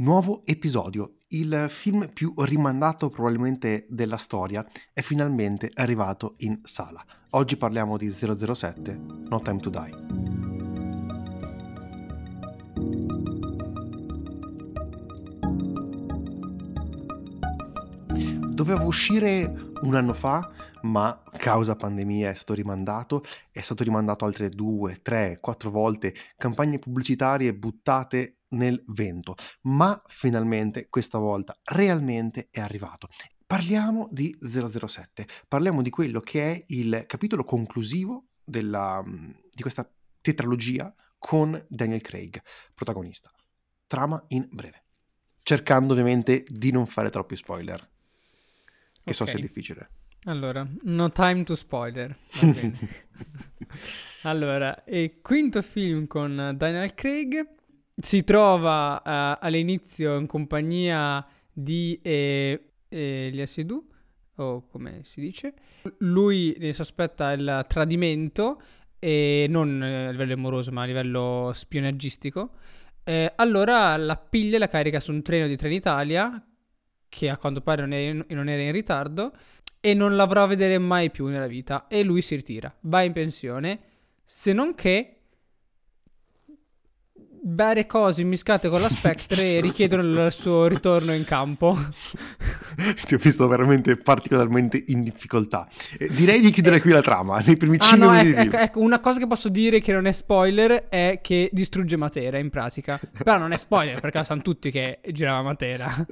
Nuovo episodio. Il film più rimandato probabilmente della storia è finalmente arrivato in sala. Oggi parliamo di 007, No Time to Die. Doveva uscire un anno fa, ma causa pandemia è stato rimandato, è stato rimandato altre due, tre, quattro volte, campagne pubblicitarie buttate nel vento, ma finalmente questa volta realmente è arrivato. Parliamo di 007, parliamo di quello che è il capitolo conclusivo della, di questa tetralogia con Daniel Craig, protagonista. Trama in breve, cercando ovviamente di non fare troppi spoiler, che okay. so sia difficile. Allora, no time to spoiler. allora, quinto film con Daniel Craig si trova uh, all'inizio in compagnia di eh, eh, Seydoux, o come si dice. Lui ne sospetta il tradimento, e non a livello amoroso, ma a livello spionaggistico. Eh, allora la piglia e la carica su un treno di Trenitalia, che a quanto pare non, è, non era in ritardo, e non l'avrà a vedere mai più nella vita. E lui si ritira, va in pensione, se non che varie cose immiscate con la Spectre richiedono il suo ritorno in campo. Ti ho visto veramente particolarmente in difficoltà. Eh, direi di chiudere eh, qui la trama, nei primi ah, 5 no, minuti. Ecco, ecco, una cosa che posso dire che non è spoiler è che distrugge Matera in pratica. Però non è spoiler perché sanno tutti che girava Matera.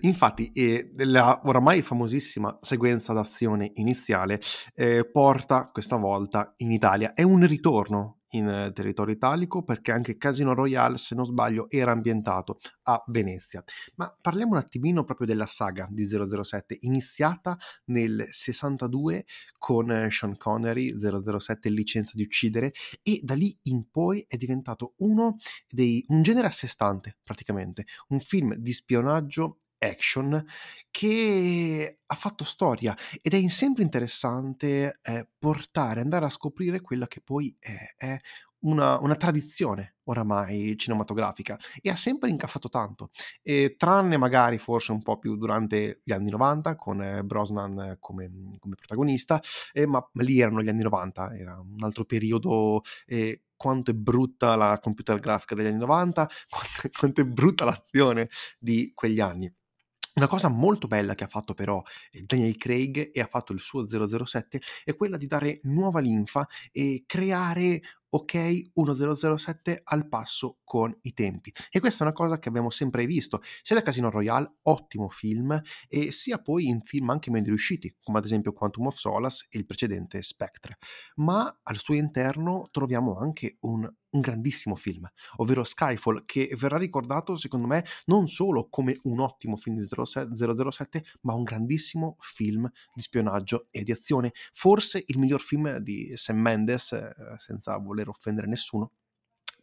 Infatti, eh, la oramai famosissima sequenza d'azione iniziale eh, porta questa volta in Italia. È un ritorno in territorio italico perché anche Casino Royale, se non sbaglio, era ambientato a Venezia. Ma parliamo un attimino proprio della saga di 007, iniziata nel 62 con Sean Connery, 007 Licenza di uccidere, e da lì in poi è diventato uno dei, un genere a sé stante praticamente, un film di spionaggio action che ha fatto storia ed è sempre interessante eh, portare, andare a scoprire quella che poi è, è una, una, tradizione oramai cinematografica e ha sempre incassato tanto, e, tranne magari forse un po' più durante gli anni 90 con eh, Brosnan come, come protagonista, eh, ma lì erano gli anni 90, era un altro periodo eh, quanto è brutta la computer grafica degli anni 90, quanto, quanto è brutta l'azione di quegli anni. Una cosa molto bella che ha fatto però eh, Daniel Craig e ha fatto il suo 007 è quella di dare nuova linfa e creare ok 1007 al passo con i tempi. E questa è una cosa che abbiamo sempre visto, sia da Casino Royale, ottimo film, e sia poi in film anche meno riusciti, come ad esempio Quantum of Solace e il precedente Spectre. Ma al suo interno troviamo anche un un grandissimo film, ovvero Skyfall, che verrà ricordato secondo me non solo come un ottimo film di 007, ma un grandissimo film di spionaggio e di azione, forse il miglior film di Sam Mendes, eh, senza voler offendere nessuno,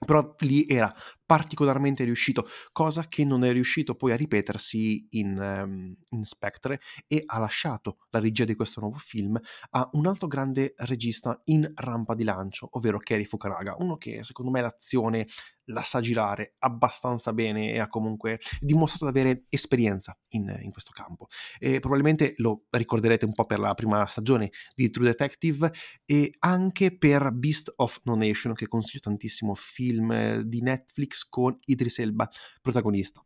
però lì era particolarmente riuscito, cosa che non è riuscito poi a ripetersi in, um, in, Spectre e ha lasciato la regia di questo nuovo film a un altro grande regista in rampa di lancio, ovvero Kerry Fukunaga, uno che secondo me l'azione la sa girare abbastanza bene e ha comunque dimostrato di avere esperienza in, in questo campo. E probabilmente lo ricorderete un po' per la prima stagione di True Detective e anche per Beast of No Nation, che consiglio tantissimo, film di Netflix con Idris Elba protagonista.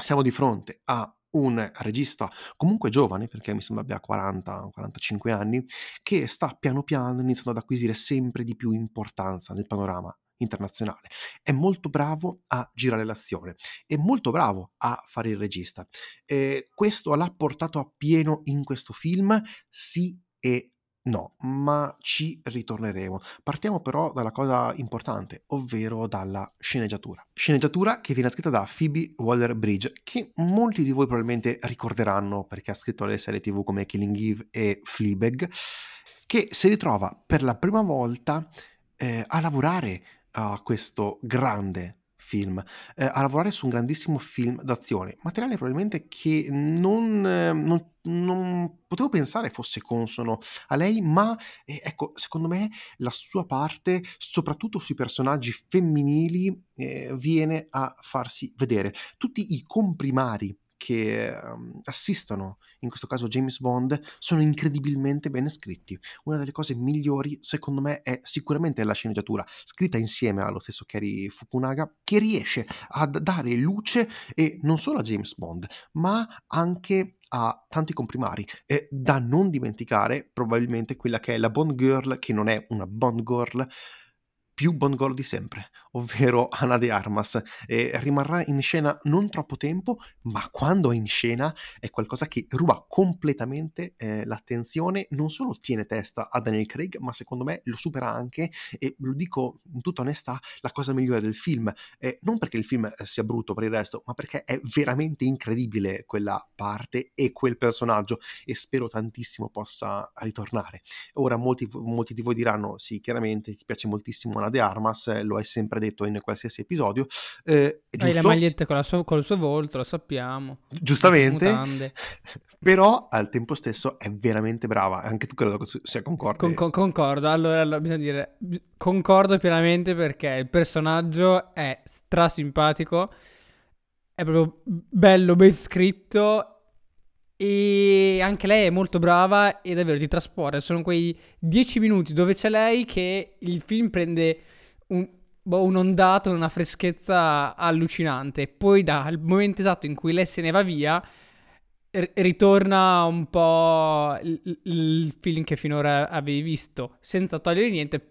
Siamo di fronte a un regista comunque giovane, perché mi sembra abbia 40-45 anni, che sta piano piano iniziando ad acquisire sempre di più importanza nel panorama internazionale. È molto bravo a girare l'azione, è molto bravo a fare il regista. Eh, questo l'ha portato a pieno in questo film, sì e No, ma ci ritorneremo. Partiamo però dalla cosa importante, ovvero dalla sceneggiatura. Sceneggiatura che viene scritta da Phoebe Waller-Bridge, che molti di voi probabilmente ricorderanno perché ha scritto le serie tv come Killing Eve e Fleabag, che si ritrova per la prima volta eh, a lavorare a questo grande film, eh, a lavorare su un grandissimo film d'azione, materiale probabilmente che non, eh, non, non potevo pensare fosse consono a lei, ma eh, ecco, secondo me la sua parte, soprattutto sui personaggi femminili, eh, viene a farsi vedere. Tutti i comprimari che um, assistono, in questo caso James Bond, sono incredibilmente ben scritti. Una delle cose migliori, secondo me, è sicuramente la sceneggiatura, scritta insieme allo stesso Kerry Fukunaga, che riesce a dare luce e non solo a James Bond, ma anche a tanti comprimari e da non dimenticare probabilmente quella che è la Bond Girl che non è una Bond Girl più Bond Girl di sempre, ovvero Ana de Armas. E rimarrà in scena non troppo tempo, ma quando è in scena è qualcosa che ruba completamente eh, l'attenzione, non solo tiene testa a Daniel Craig, ma secondo me lo supera anche, e lo dico in tutta onestà, la cosa migliore del film. Eh, non perché il film eh, sia brutto per il resto, ma perché è veramente incredibile quella parte e quel personaggio, e spero tantissimo possa ritornare. Ora molti, molti di voi diranno, sì, chiaramente ti piace moltissimo Ana de Armas, eh, lo hai sempre detto in qualsiasi episodio. Eh, Hai le magliette con, sua, con, il suo volto, lo sappiamo. Giustamente. Però al tempo stesso è veramente brava. Anche tu credo che tu sia concorde. Con, con, concordo. Allora, allora, bisogna dire, concordo pienamente perché il personaggio è strasimpatico, è proprio bello, ben scritto e anche lei è molto brava e davvero ti trasporta. Sono quei dieci minuti dove c'è lei che il film prende un, boh, un'ondata, una freschezza allucinante. Poi dal momento esatto in cui lei se ne va via, r- ritorna un po' il, il film che finora avevi visto, senza togliere niente.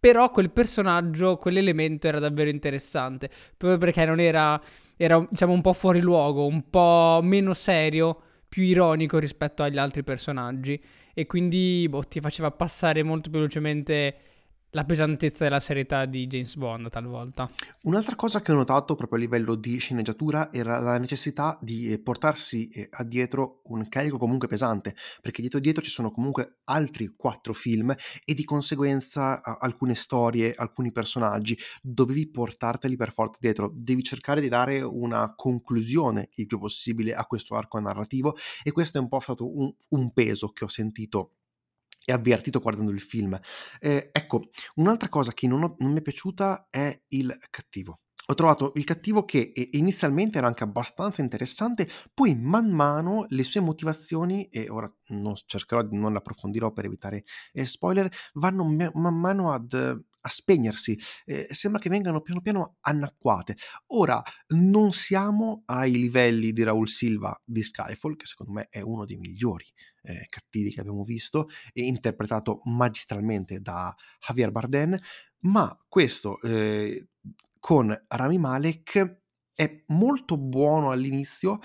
Però quel personaggio, quell'elemento era davvero interessante. Proprio perché non era, era diciamo un po' fuori luogo, un po' meno serio più ironico rispetto agli altri personaggi. E quindi boh, ti faceva passare molto velocemente la pesantezza e la serietà di James Bond talvolta. Un'altra cosa che ho notato proprio a livello di sceneggiatura era la necessità di eh, portarsi eh, addietro un carico comunque pesante, perché dietro dietro ci sono comunque altri quattro film e di conseguenza alcune storie, alcuni personaggi, dovevi portarteli per forza dietro, devi cercare di dare una conclusione il più possibile a questo arco narrativo e questo è un po' stato un, un peso che ho sentito e avvertito guardando il film. Eh, ecco, un'altra cosa che non, ho, non mi è piaciuta è il cattivo. Ho trovato il cattivo che inizialmente era anche abbastanza interessante, poi man mano le sue motivazioni, e ora cercherò di non approfondirò per evitare eh, spoiler, vanno man mano ad, a spegnersi, eh, sembra che vengano piano piano annacquate. Ora, non siamo ai livelli di Raul Silva di Skyfall, che secondo me è uno dei migliori eh, cattivi che abbiamo visto, e interpretato magistralmente da Javier Bardem, ma questo eh, con Rami Malek è molto buono all'inizio,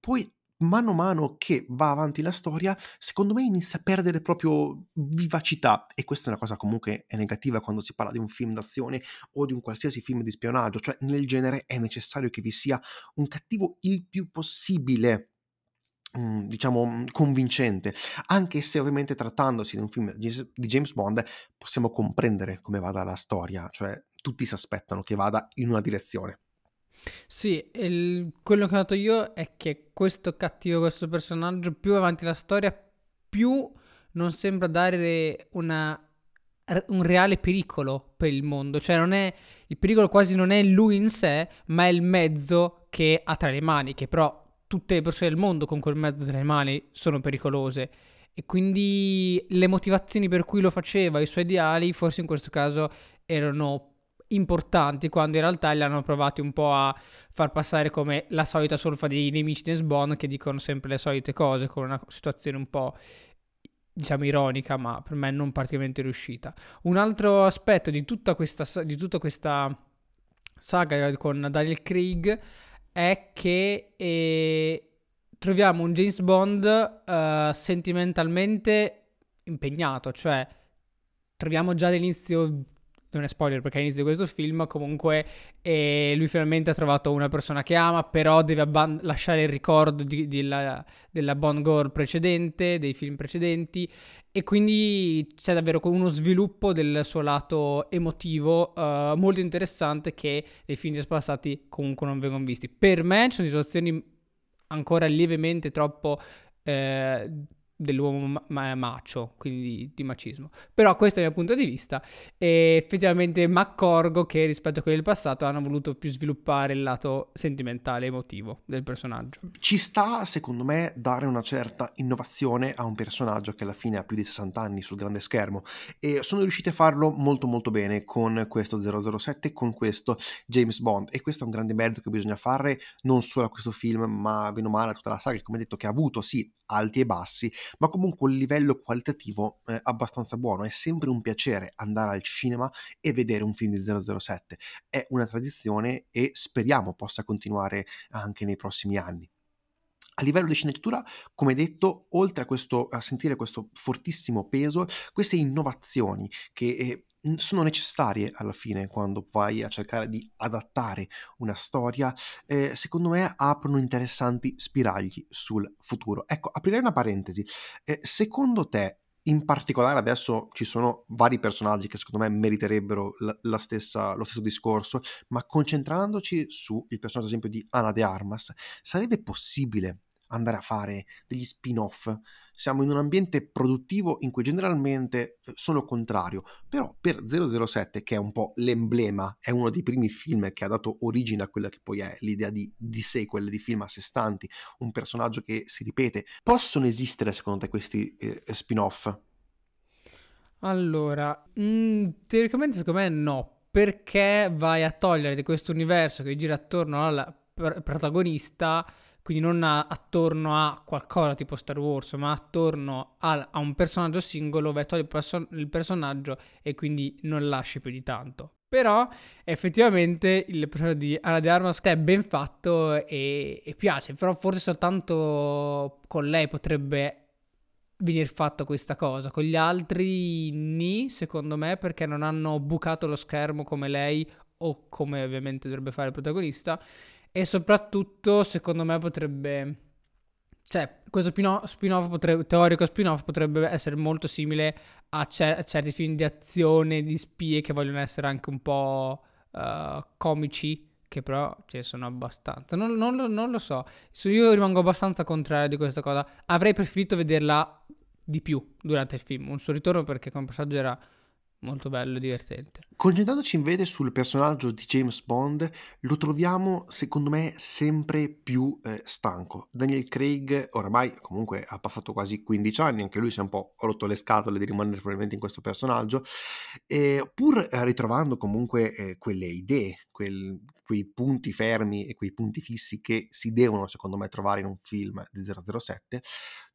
poi mano a mano che va avanti la storia, secondo me inizia a perdere proprio vivacità. E questa è una cosa comunque negativa quando si parla di un film d'azione o di un qualsiasi film di spionaggio, cioè nel genere è necessario che vi sia un cattivo il più possibile mm, diciamo mm, convincente. Anche se ovviamente trattandosi di un film di James Bond possiamo comprendere come vada la storia cioè tutti si aspettano che vada in una direzione sì, il, quello che ho notato io è che questo cattivo, questo personaggio, più avanti la storia, più non sembra dare una, un reale pericolo per il mondo. Cioè, non è, il pericolo quasi non è lui in sé, ma è il mezzo che ha tra le mani, che però tutte le persone del mondo con quel mezzo tra le mani sono pericolose. E quindi le motivazioni per cui lo faceva, i suoi ideali, forse in questo caso erano importanti quando in realtà li hanno provati un po' a far passare come la solita solfa dei nemici di Bond che dicono sempre le solite cose con una situazione un po' diciamo ironica ma per me non particolarmente riuscita. Un altro aspetto di tutta questa, di tutta questa saga con Daniel Craig è che eh, troviamo un James Bond eh, sentimentalmente impegnato, cioè troviamo già all'inizio non è spoiler perché all'inizio di questo film, comunque eh, lui finalmente ha trovato una persona che ama, però deve abban- lasciare il ricordo di, di la, della Bond Girl precedente, dei film precedenti, e quindi c'è davvero uno sviluppo del suo lato emotivo uh, molto interessante che nei film passati comunque non vengono visti. Per me sono situazioni ancora lievemente troppo... Eh, dell'uomo ma- macio, quindi di macismo. Però questo è il mio punto di vista e effettivamente mi accorgo che rispetto a quelli del passato hanno voluto più sviluppare il lato sentimentale, emotivo del personaggio. Ci sta, secondo me, dare una certa innovazione a un personaggio che alla fine ha più di 60 anni sul grande schermo e sono riusciti a farlo molto molto bene con questo 007 con questo James Bond e questo è un grande merito che bisogna fare non solo a questo film ma bene o male a tutta la saga come detto che ha avuto sì alti e bassi ma comunque un livello qualitativo eh, abbastanza buono. È sempre un piacere andare al cinema e vedere un film di 007. È una tradizione e speriamo possa continuare anche nei prossimi anni. A livello di sceneggiatura, come detto, oltre a, questo, a sentire questo fortissimo peso, queste innovazioni che eh, sono necessarie alla fine quando vai a cercare di adattare una storia, eh, secondo me aprono interessanti spiragli sul futuro. Ecco, aprirei una parentesi. Eh, secondo te, in particolare adesso ci sono vari personaggi che secondo me meriterebbero la, la stessa, lo stesso discorso, ma concentrandoci sul personaggio ad esempio di Ana de Armas, sarebbe possibile andare a fare degli spin-off. Siamo in un ambiente produttivo in cui generalmente eh, sono contrario, però per 007, che è un po' l'emblema, è uno dei primi film che ha dato origine a quella che poi è l'idea di, di sequel, di film a sé stanti, un personaggio che si ripete, possono esistere secondo te questi eh, spin-off? Allora, mh, mm, teoricamente secondo me no, perché vai a togliere di questo universo che gira attorno al pr- protagonista quindi non a, attorno a qualcosa tipo Star Wars, ma attorno a, a un personaggio singolo, vai il, perso- il personaggio e quindi non lasci più di tanto. Però effettivamente il personaggio di Ana de Armas è ben fatto e, e piace, però forse soltanto con lei potrebbe venire fatto questa cosa. Con gli altri ni, secondo me, perché non hanno bucato lo schermo come lei o come ovviamente dovrebbe fare il protagonista. E soprattutto, secondo me, potrebbe... Cioè, questo spin-off, potrebbe, teorico spin-off potrebbe essere molto simile a, cer- a, certi film di azione, di spie che vogliono essere anche un po' uh, comici, che però ce ne sono abbastanza. Non, non, non, lo so. Io rimango abbastanza contrario di questa cosa. Avrei preferito vederla di più durante il film. Un suo ritorno perché come passaggio era molto bello divertente. Concentrandoci invece sul personaggio di James Bond, lo troviamo secondo me sempre più eh, stanco. Daniel Craig oramai comunque ha passato quasi 15 anni, anche lui si è un po' rotto le scatole di rimanere probabilmente in questo personaggio, eh, pur ritrovando comunque eh, quelle idee, quel, quei punti fermi e quei punti fissi che si devono secondo me trovare in un film di 007,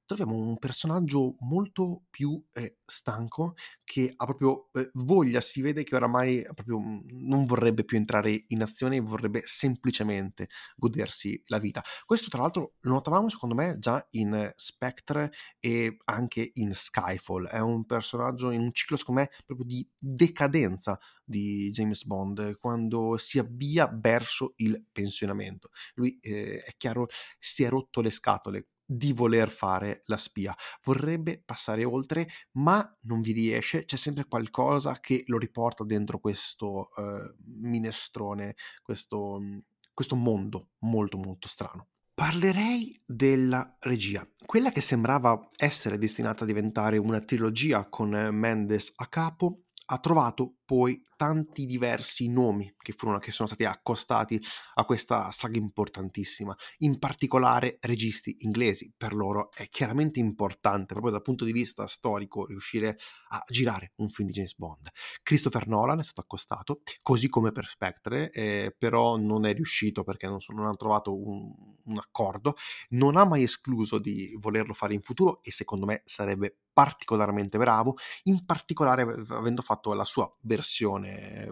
troviamo un personaggio molto più eh, stanco che ha proprio eh, voglia, si vede che oramai proprio mm, non vorrebbe più entrare in azione, vorrebbe semplicemente godersi la vita. Questo tra l'altro lo notavamo secondo me già in Spectre e anche in Skyfall, è un personaggio in un ciclo secondo me proprio di decadenza di James Bond quando si avvia verso il pensionamento. Lui eh, è chiaro si è rotto le scatole di voler fare la spia, vorrebbe passare oltre, ma non vi riesce, c'è sempre qualcosa che lo riporta dentro questo uh, minestrone, questo, mhmm, questo mondo molto molto strano. Parlerei della regia, quella che sembrava essere destinata a diventare una trilogia con Mendes a capo, ha trovato poi tanti diversi nomi che, furono, che sono stati accostati a questa saga importantissima, in particolare registi inglesi. Per loro è chiaramente importante, proprio dal punto di vista storico, riuscire a girare un film di James Bond. Christopher Nolan è stato accostato, così come per Spectre, eh, però non è riuscito perché non, non ha trovato un, un accordo, non ha mai escluso di volerlo fare in futuro e secondo me sarebbe particolarmente bravo, in particolare avendo fatto la sua versione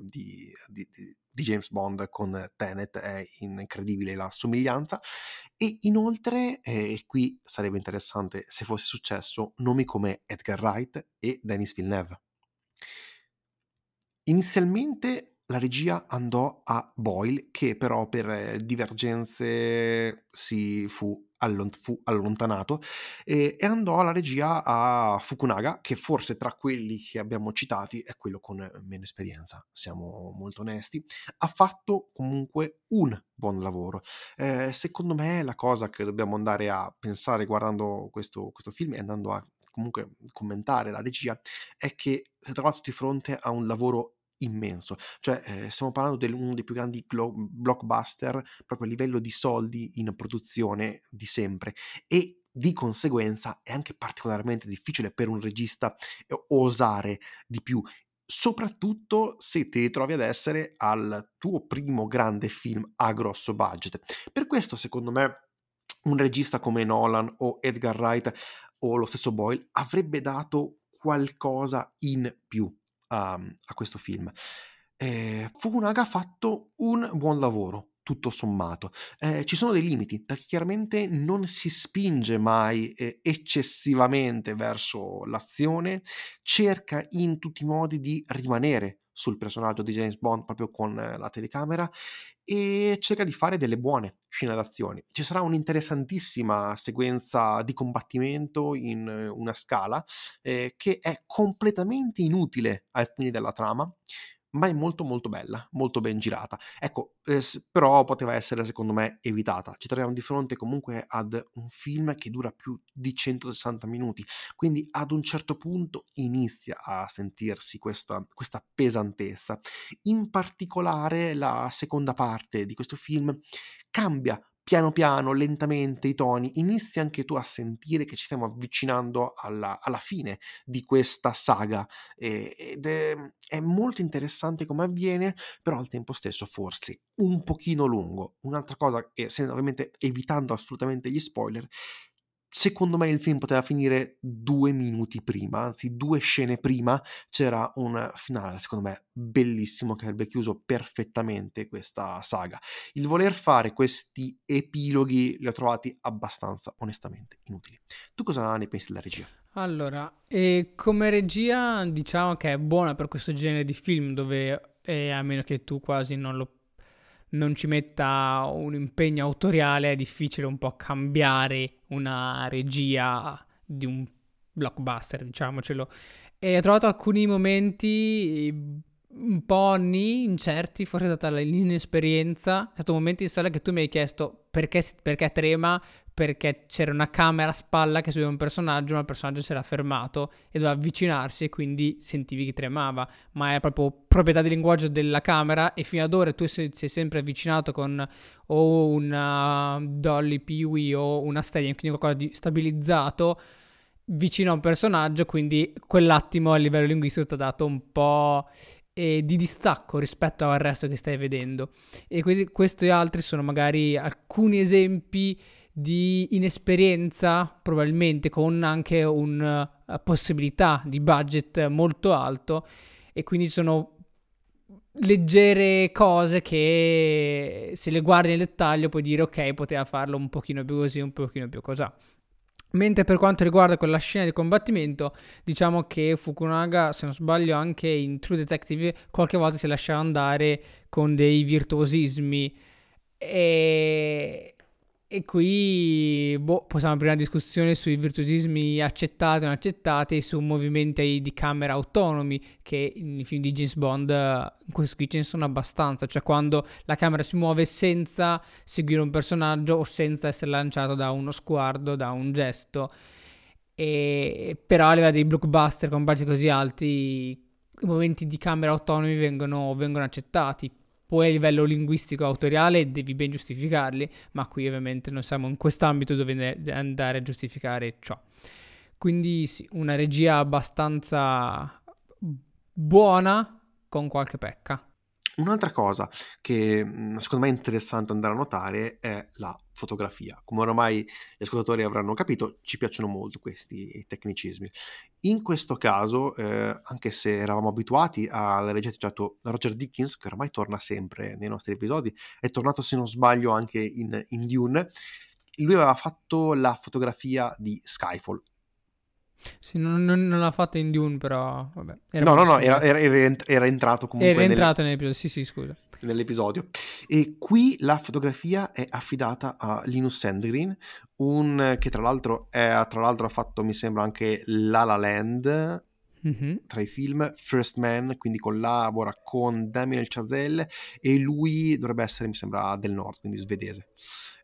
di, di, di James Bond con Tenet, è incredibile la somiglianza. E inoltre, eh, e qui sarebbe interessante se fosse successo, nomi come Edgar Wright e Dennis Villeneuve. inizialmente la regia andò a Boyle, che però per eh, divergenze si fu, allon- fu allontanato e, e, andò alla regia a Fukunaga, che forse tra quelli che abbiamo citati è quello con meno esperienza, siamo molto onesti. Ha fatto comunque un buon lavoro. Eh, secondo me la cosa che dobbiamo andare a pensare guardando questo, questo film e andando a comunque commentare la regia è che si è trovato di fronte a un lavoro immenso. Cioè, eh, stiamo parlando di uno dei più grandi glo- blockbuster proprio a livello di soldi in produzione di sempre e di conseguenza è anche particolarmente difficile per un regista eh, osare di più soprattutto se ti trovi ad essere al tuo primo grande film a grosso budget. Per questo, secondo me, un regista come Nolan o Edgar Wright o lo stesso Boyle avrebbe dato qualcosa in più a, a questo film. Eh, Fukunaga ha fatto un buon lavoro, tutto sommato. Eh, ci sono dei limiti, perché chiaramente non si spinge mai eh, eccessivamente verso l'azione, cerca in tutti i modi di rimanere sul personaggio di James Bond proprio con eh, la telecamera e cerca di fare delle buone scene d'azione. Ci sarà un'interessantissima sequenza di combattimento in eh, una scala eh, che è completamente inutile ai fini della trama, ma è molto molto bella, molto ben girata. Ecco, eh, però poteva essere secondo me evitata. Ci troviamo di fronte comunque ad un film che dura più di 160 minuti, quindi ad un certo punto inizia a sentirsi questa, questa pesantezza. In particolare la seconda parte di questo film cambia piano piano, lentamente i toni, inizi anche tu a sentire che ci stiamo avvicinando alla, alla fine di questa saga ed è, è, molto interessante come avviene, però al tempo stesso forse un pochino lungo. Un'altra cosa che, ovviamente evitando assolutamente gli spoiler, secondo me il film poteva finire due minuti prima, anzi due scene prima c'era un finale, secondo me, bellissimo che avrebbe chiuso perfettamente questa saga. Il voler fare questi epiloghi li ho trovati abbastanza, onestamente, inutili. Tu cosa ne pensi della regia? Allora, e come regia diciamo che è buona per questo genere di film dove, eh, a meno che tu quasi non lo non ci metta un impegno autoriale, è difficile un po' cambiare una regia di un blockbuster, diciamocelo. E ho trovato alcuni momenti un po' ni, incerti, forse data l'inesperienza. È stato un momento in sala che tu mi hai chiesto perché, perché trema, perché c'era una camera a spalla che seguiva un personaggio, ma il personaggio si era fermato e doveva avvicinarsi e quindi sentivi che tremava. Ma è proprio proprietà di linguaggio della camera e fino ad ora tu sei, sei sempre avvicinato con o una Dolly Peewee o una Stadium, quindi qualcosa di stabilizzato vicino a un personaggio, quindi quell'attimo a livello linguistico ti ha dato un po' eh, di distacco rispetto al resto che stai vedendo. E questi, questi altri sono magari alcuni esempi di inesperienza, probabilmente con anche una uh, possibilità di budget molto alto e quindi sono leggere cose che se le guardi nel dettaglio puoi dire ok, poteva farlo un pochino più così, un pochino più così. Mentre per quanto riguarda quella scena di combattimento, diciamo che Fukunaga, se non sbaglio, anche in True Detective qualche volta si lasciava andare con dei virtuosismi e e qui boh, possiamo aprire una discussione sui virtuosismi accettati o non accettati, su movimenti di camera autonomi, che nei film di James Bond in questo qui ce ne sono abbastanza, cioè quando la camera si muove senza seguire un personaggio o senza essere lanciato da uno sguardo, da un gesto. E, però a livello dei blockbuster con budget così alti, i momenti di camera autonomi vengono, vengono accettati poi a livello linguistico autoriale devi ben giustificarli, ma qui ovviamente non siamo in quest'ambito dove andare a giustificare ciò. Quindi sì, una regia abbastanza buona con qualche pecca. Un'altra cosa che mhmm, secondo me è interessante andare a notare è la fotografia. Come ormai gli ascoltatori avranno capito, ci piacciono molto questi tecnicismi. In questo caso, eh, anche se eravamo abituati alla certo Roger Dickens, che ormai torna sempre nei nostri episodi, è tornato se non sbaglio anche in, in Dune, lui aveva fatto la fotografia di Skyfall Sì, non, non, non l'ha fatto in Dune, però vabbè. no, no, no, era, era, era, entrato comunque. Era entrato nel... nell'episodio, sì, sì, scusa. Nell'episodio. E qui la fotografia è affidata a Linus Sandgren, un, che tra l'altro, è, tra l'altro ha fatto, mi sembra, anche La La Land, mm-hmm. tra i film, First Man, quindi collabora con Damien Chazelle e lui dovrebbe essere, mi sembra, del nord, quindi svedese.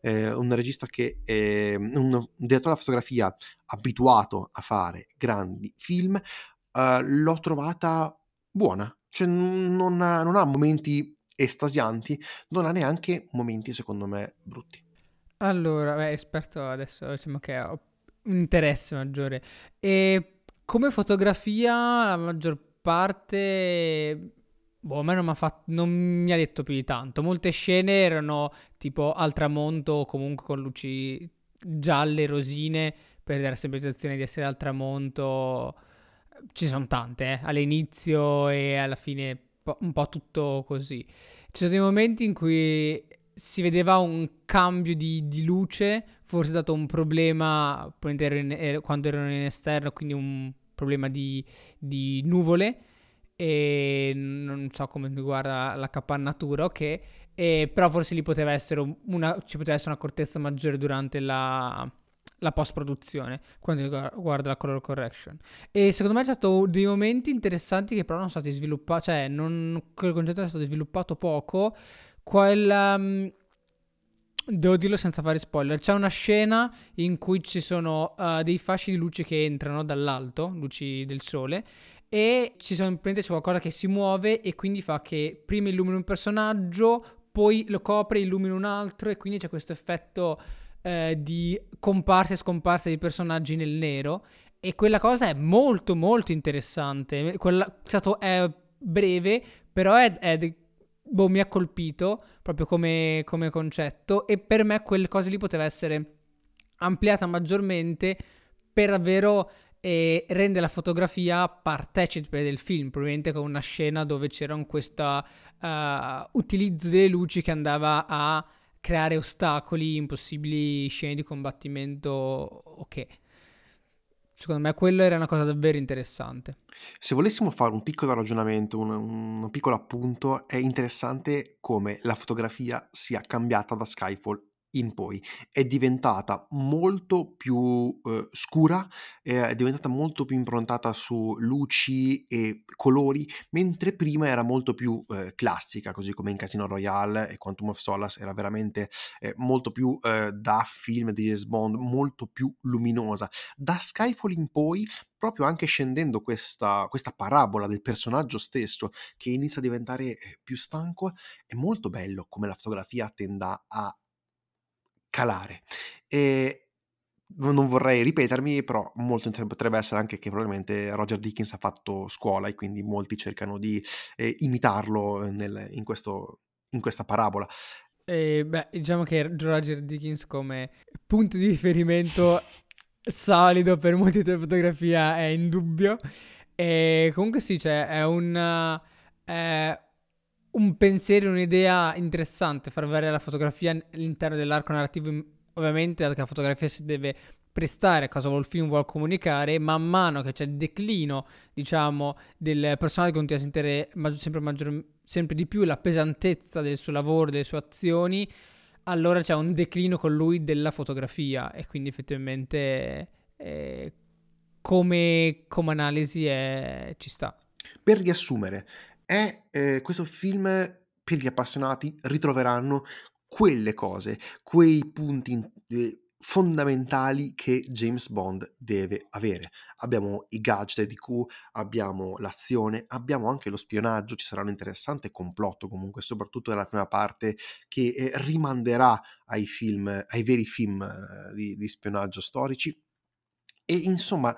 Eh, un regista che è un, un direttore della fotografia abituato a fare grandi film, eh, l'ho trovata buona, cioè non ha, non ha momenti estasianti, non ha neanche momenti secondo me brutti. Allora, beh, esperto adesso diciamo che ho un interesse maggiore. E come fotografia, la maggior parte. Boh, a me non, fatto, non mi ha detto più di tanto. Molte scene erano tipo al tramonto o comunque con luci gialle, rosine, per dare semplificazione di essere al tramonto. Ci sono tante, eh? all'inizio e alla fine un po' tutto così. Ci sono dei momenti in cui si vedeva un cambio di, di luce, forse dato un problema quando erano in esterno, quindi un problema di, di nuvole e non so come riguarda la capannatura, ok, e, però forse lì poteva essere una, ci poteva essere un'accortezza maggiore durante la, la post-produzione quando riguarda la color correction. E secondo me c'è stato dei momenti interessanti che però non sono stati sviluppati, cioè non, quel concetto è stato sviluppato poco. Quel... Um, Devo dirlo senza fare spoiler. C'è una scena in cui ci sono uh, dei fasci di luce che entrano dall'alto, luci del sole, e ci sono, c'è qualcosa che si muove e quindi fa che prima illumina un personaggio, poi lo copre, illumina un altro e quindi c'è questo effetto eh, di comparsa e scomparsa di personaggi nel nero e quella cosa è molto molto interessante. Quella, è stato è breve, però è, è boh, mi ha colpito proprio come, come concetto e per me quelle cose lì poteva essere ampliata maggiormente per davvero e rende la fotografia partecipe del film, probabilmente con una scena dove c'era questo uh, utilizzo delle luci che andava a creare ostacoli, impossibili scene di combattimento, ok. Secondo me quello era una cosa davvero interessante. Se volessimo fare un piccolo ragionamento, un, un piccolo appunto, è interessante come la fotografia sia cambiata da Skyfall in poi è diventata molto più eh, scura, eh, è diventata molto più improntata su luci e colori, mentre prima era molto più eh, classica, così come in Casino Royale e Quantum of Solace era veramente eh, molto più eh, da film di James Bond, molto più luminosa. Da Skyfall in poi proprio anche scendendo questa, questa, parabola del personaggio stesso che inizia a diventare eh, più stanco, è molto bello come la fotografia tenda a calare. E non vorrei ripetermi, però molto potrebbe essere anche che probabilmente Roger Dickens ha fatto scuola e quindi molti cercano di eh, imitarlo nel, in, questo, in questa parabola. Eh, beh, diciamo che Roger Dickens come punto di riferimento solido per molti di fotografia è indubbio. E comunque sì, cioè, è un... È un pensiero, un'idea interessante far vedere la fotografia all'interno dell'arco narrativo, ovviamente perché la fotografia si deve prestare a cosa il film vuole comunicare, man mano che c'è il declino, diciamo, del personaggio che continua a sentire maggior, sempre, maggior, sempre di più la pesantezza del suo lavoro, delle sue azioni, allora c'è un declino con lui della fotografia e quindi effettivamente eh, come, come, analisi è, ci sta. Per riassumere, è eh, questo film per gli appassionati ritroveranno quelle cose, quei punti eh, fondamentali che James Bond deve avere. Abbiamo i gadget di Q, abbiamo l'azione, abbiamo anche lo spionaggio, ci sarà un interessante complotto comunque, soprattutto nella prima parte, che eh, rimanderà ai film, ai veri film eh, di, di spionaggio storici. E insomma,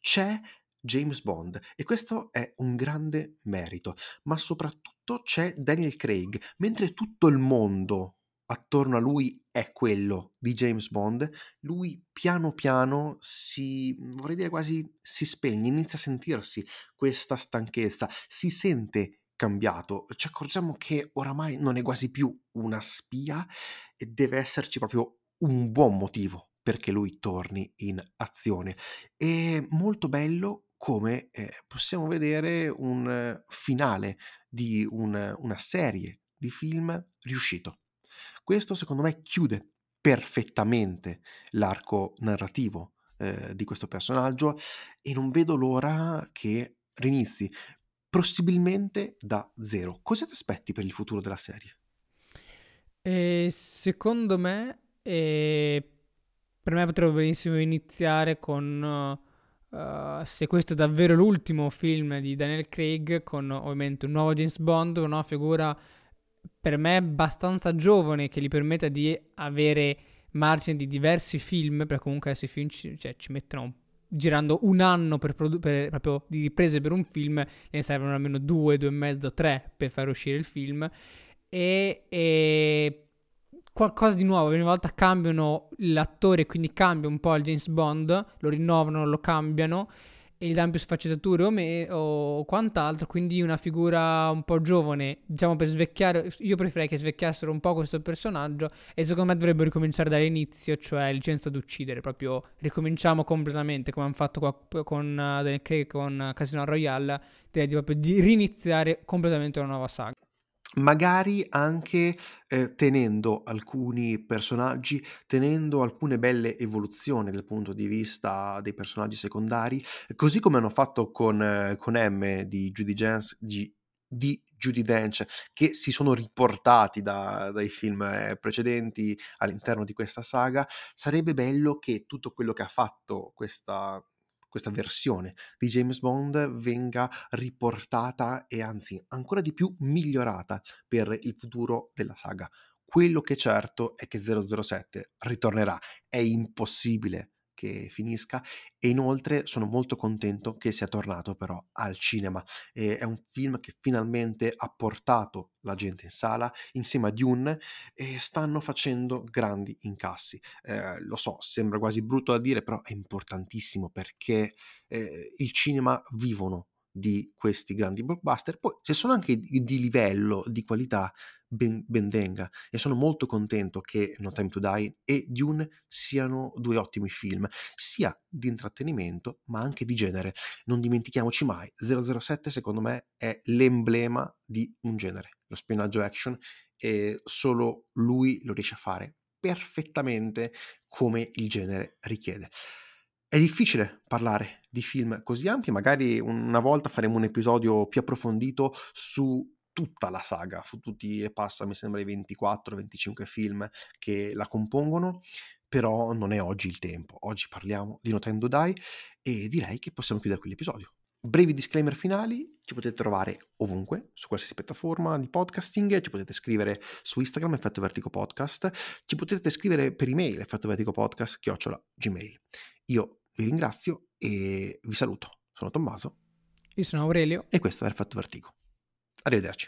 c'è James Bond e questo è un grande merito, ma soprattutto c'è Daniel Craig, mentre tutto il mondo attorno a lui è quello di James Bond, lui piano piano si, vorrei dire quasi, si spegne, inizia a sentirsi questa stanchezza, si sente cambiato, ci accorgiamo che oramai non è quasi più una spia e deve esserci proprio un buon motivo perché lui torni in azione. È molto bello come eh, possiamo vedere un finale di un, una serie di film riuscito. Questo secondo me chiude perfettamente l'arco narrativo eh, di questo personaggio e non vedo l'ora che rinizi, possibilmente da zero. Cosa ti aspetti per il futuro della serie? E secondo me, eh, per me potrebbe benissimo iniziare con, uh, se questo è davvero l'ultimo film di Daniel Craig, con ovviamente un nuovo James Bond, una figura per me abbastanza giovane che gli permetta di avere margine di diversi film, perché comunque questi film ci, cioè, ci mettono girando un anno per, produ- per, proprio di riprese per un film, ne servono almeno due, due e mezzo, tre per far uscire il film. E, e qualcosa di nuovo, ogni volta cambiano l'attore, quindi cambia un po' il James Bond, lo rinnovano, lo cambiano e gli danno più sfaccettature o, me, o quant'altro, quindi una figura un po' giovane, diciamo per svecchiare, io preferirei che svecchiassero un po' questo personaggio e secondo me dovrebbero ricominciare dall'inizio, cioè licenza uccidere, proprio ricominciamo completamente come hanno fatto qua, con Craig con Casino Royale, direi di proprio di riniziare completamente una nuova saga magari anche eh, tenendo alcuni personaggi, tenendo alcune belle evoluzioni dal punto di vista dei personaggi secondari, così come hanno fatto con, eh, con M di Judy, Jens, di, di Judy Dench, che si sono riportati da, dai film eh, precedenti all'interno di questa saga, sarebbe bello che tutto quello che ha fatto questa questa versione di James Bond venga riportata e anzi ancora di più migliorata per il futuro della saga. Quello che è certo è che 007 ritornerà, è impossibile che finisca e inoltre sono molto contento che sia tornato però al cinema. E è un film che finalmente ha portato la gente in sala insieme a Dune e stanno facendo grandi incassi. Eh, lo so, sembra quasi brutto da dire, però è importantissimo perché eh, il cinema vivono di questi grandi blockbuster. Poi, se sono anche di, livello, di qualità, ben, ben, venga. E sono molto contento che No Time to Die e Dune siano due ottimi film, sia di intrattenimento, ma anche di genere. Non dimentichiamoci mai, 007 secondo me è l'emblema di un genere, lo spionaggio action, e solo lui lo riesce a fare perfettamente come il genere richiede. È difficile parlare di film così ampi, magari una volta faremo un episodio più approfondito su tutta la saga, su tutti e passa, mi sembra, i 24-25 film che la compongono, però non è oggi il tempo. Oggi parliamo di No Die e direi che possiamo chiudere quell'episodio. Brevi disclaimer finali, ci potete trovare ovunque, su qualsiasi piattaforma di podcasting, ci potete scrivere su Instagram, Effetto Vertigo Podcast, ci potete scrivere per email, Effetto Vertigo Podcast, chiocciola, gmail. Io vi ringrazio e vi saluto. Sono Tommaso. Io sono Aurelio. E questo è Effetto Vertigo. Arrivederci.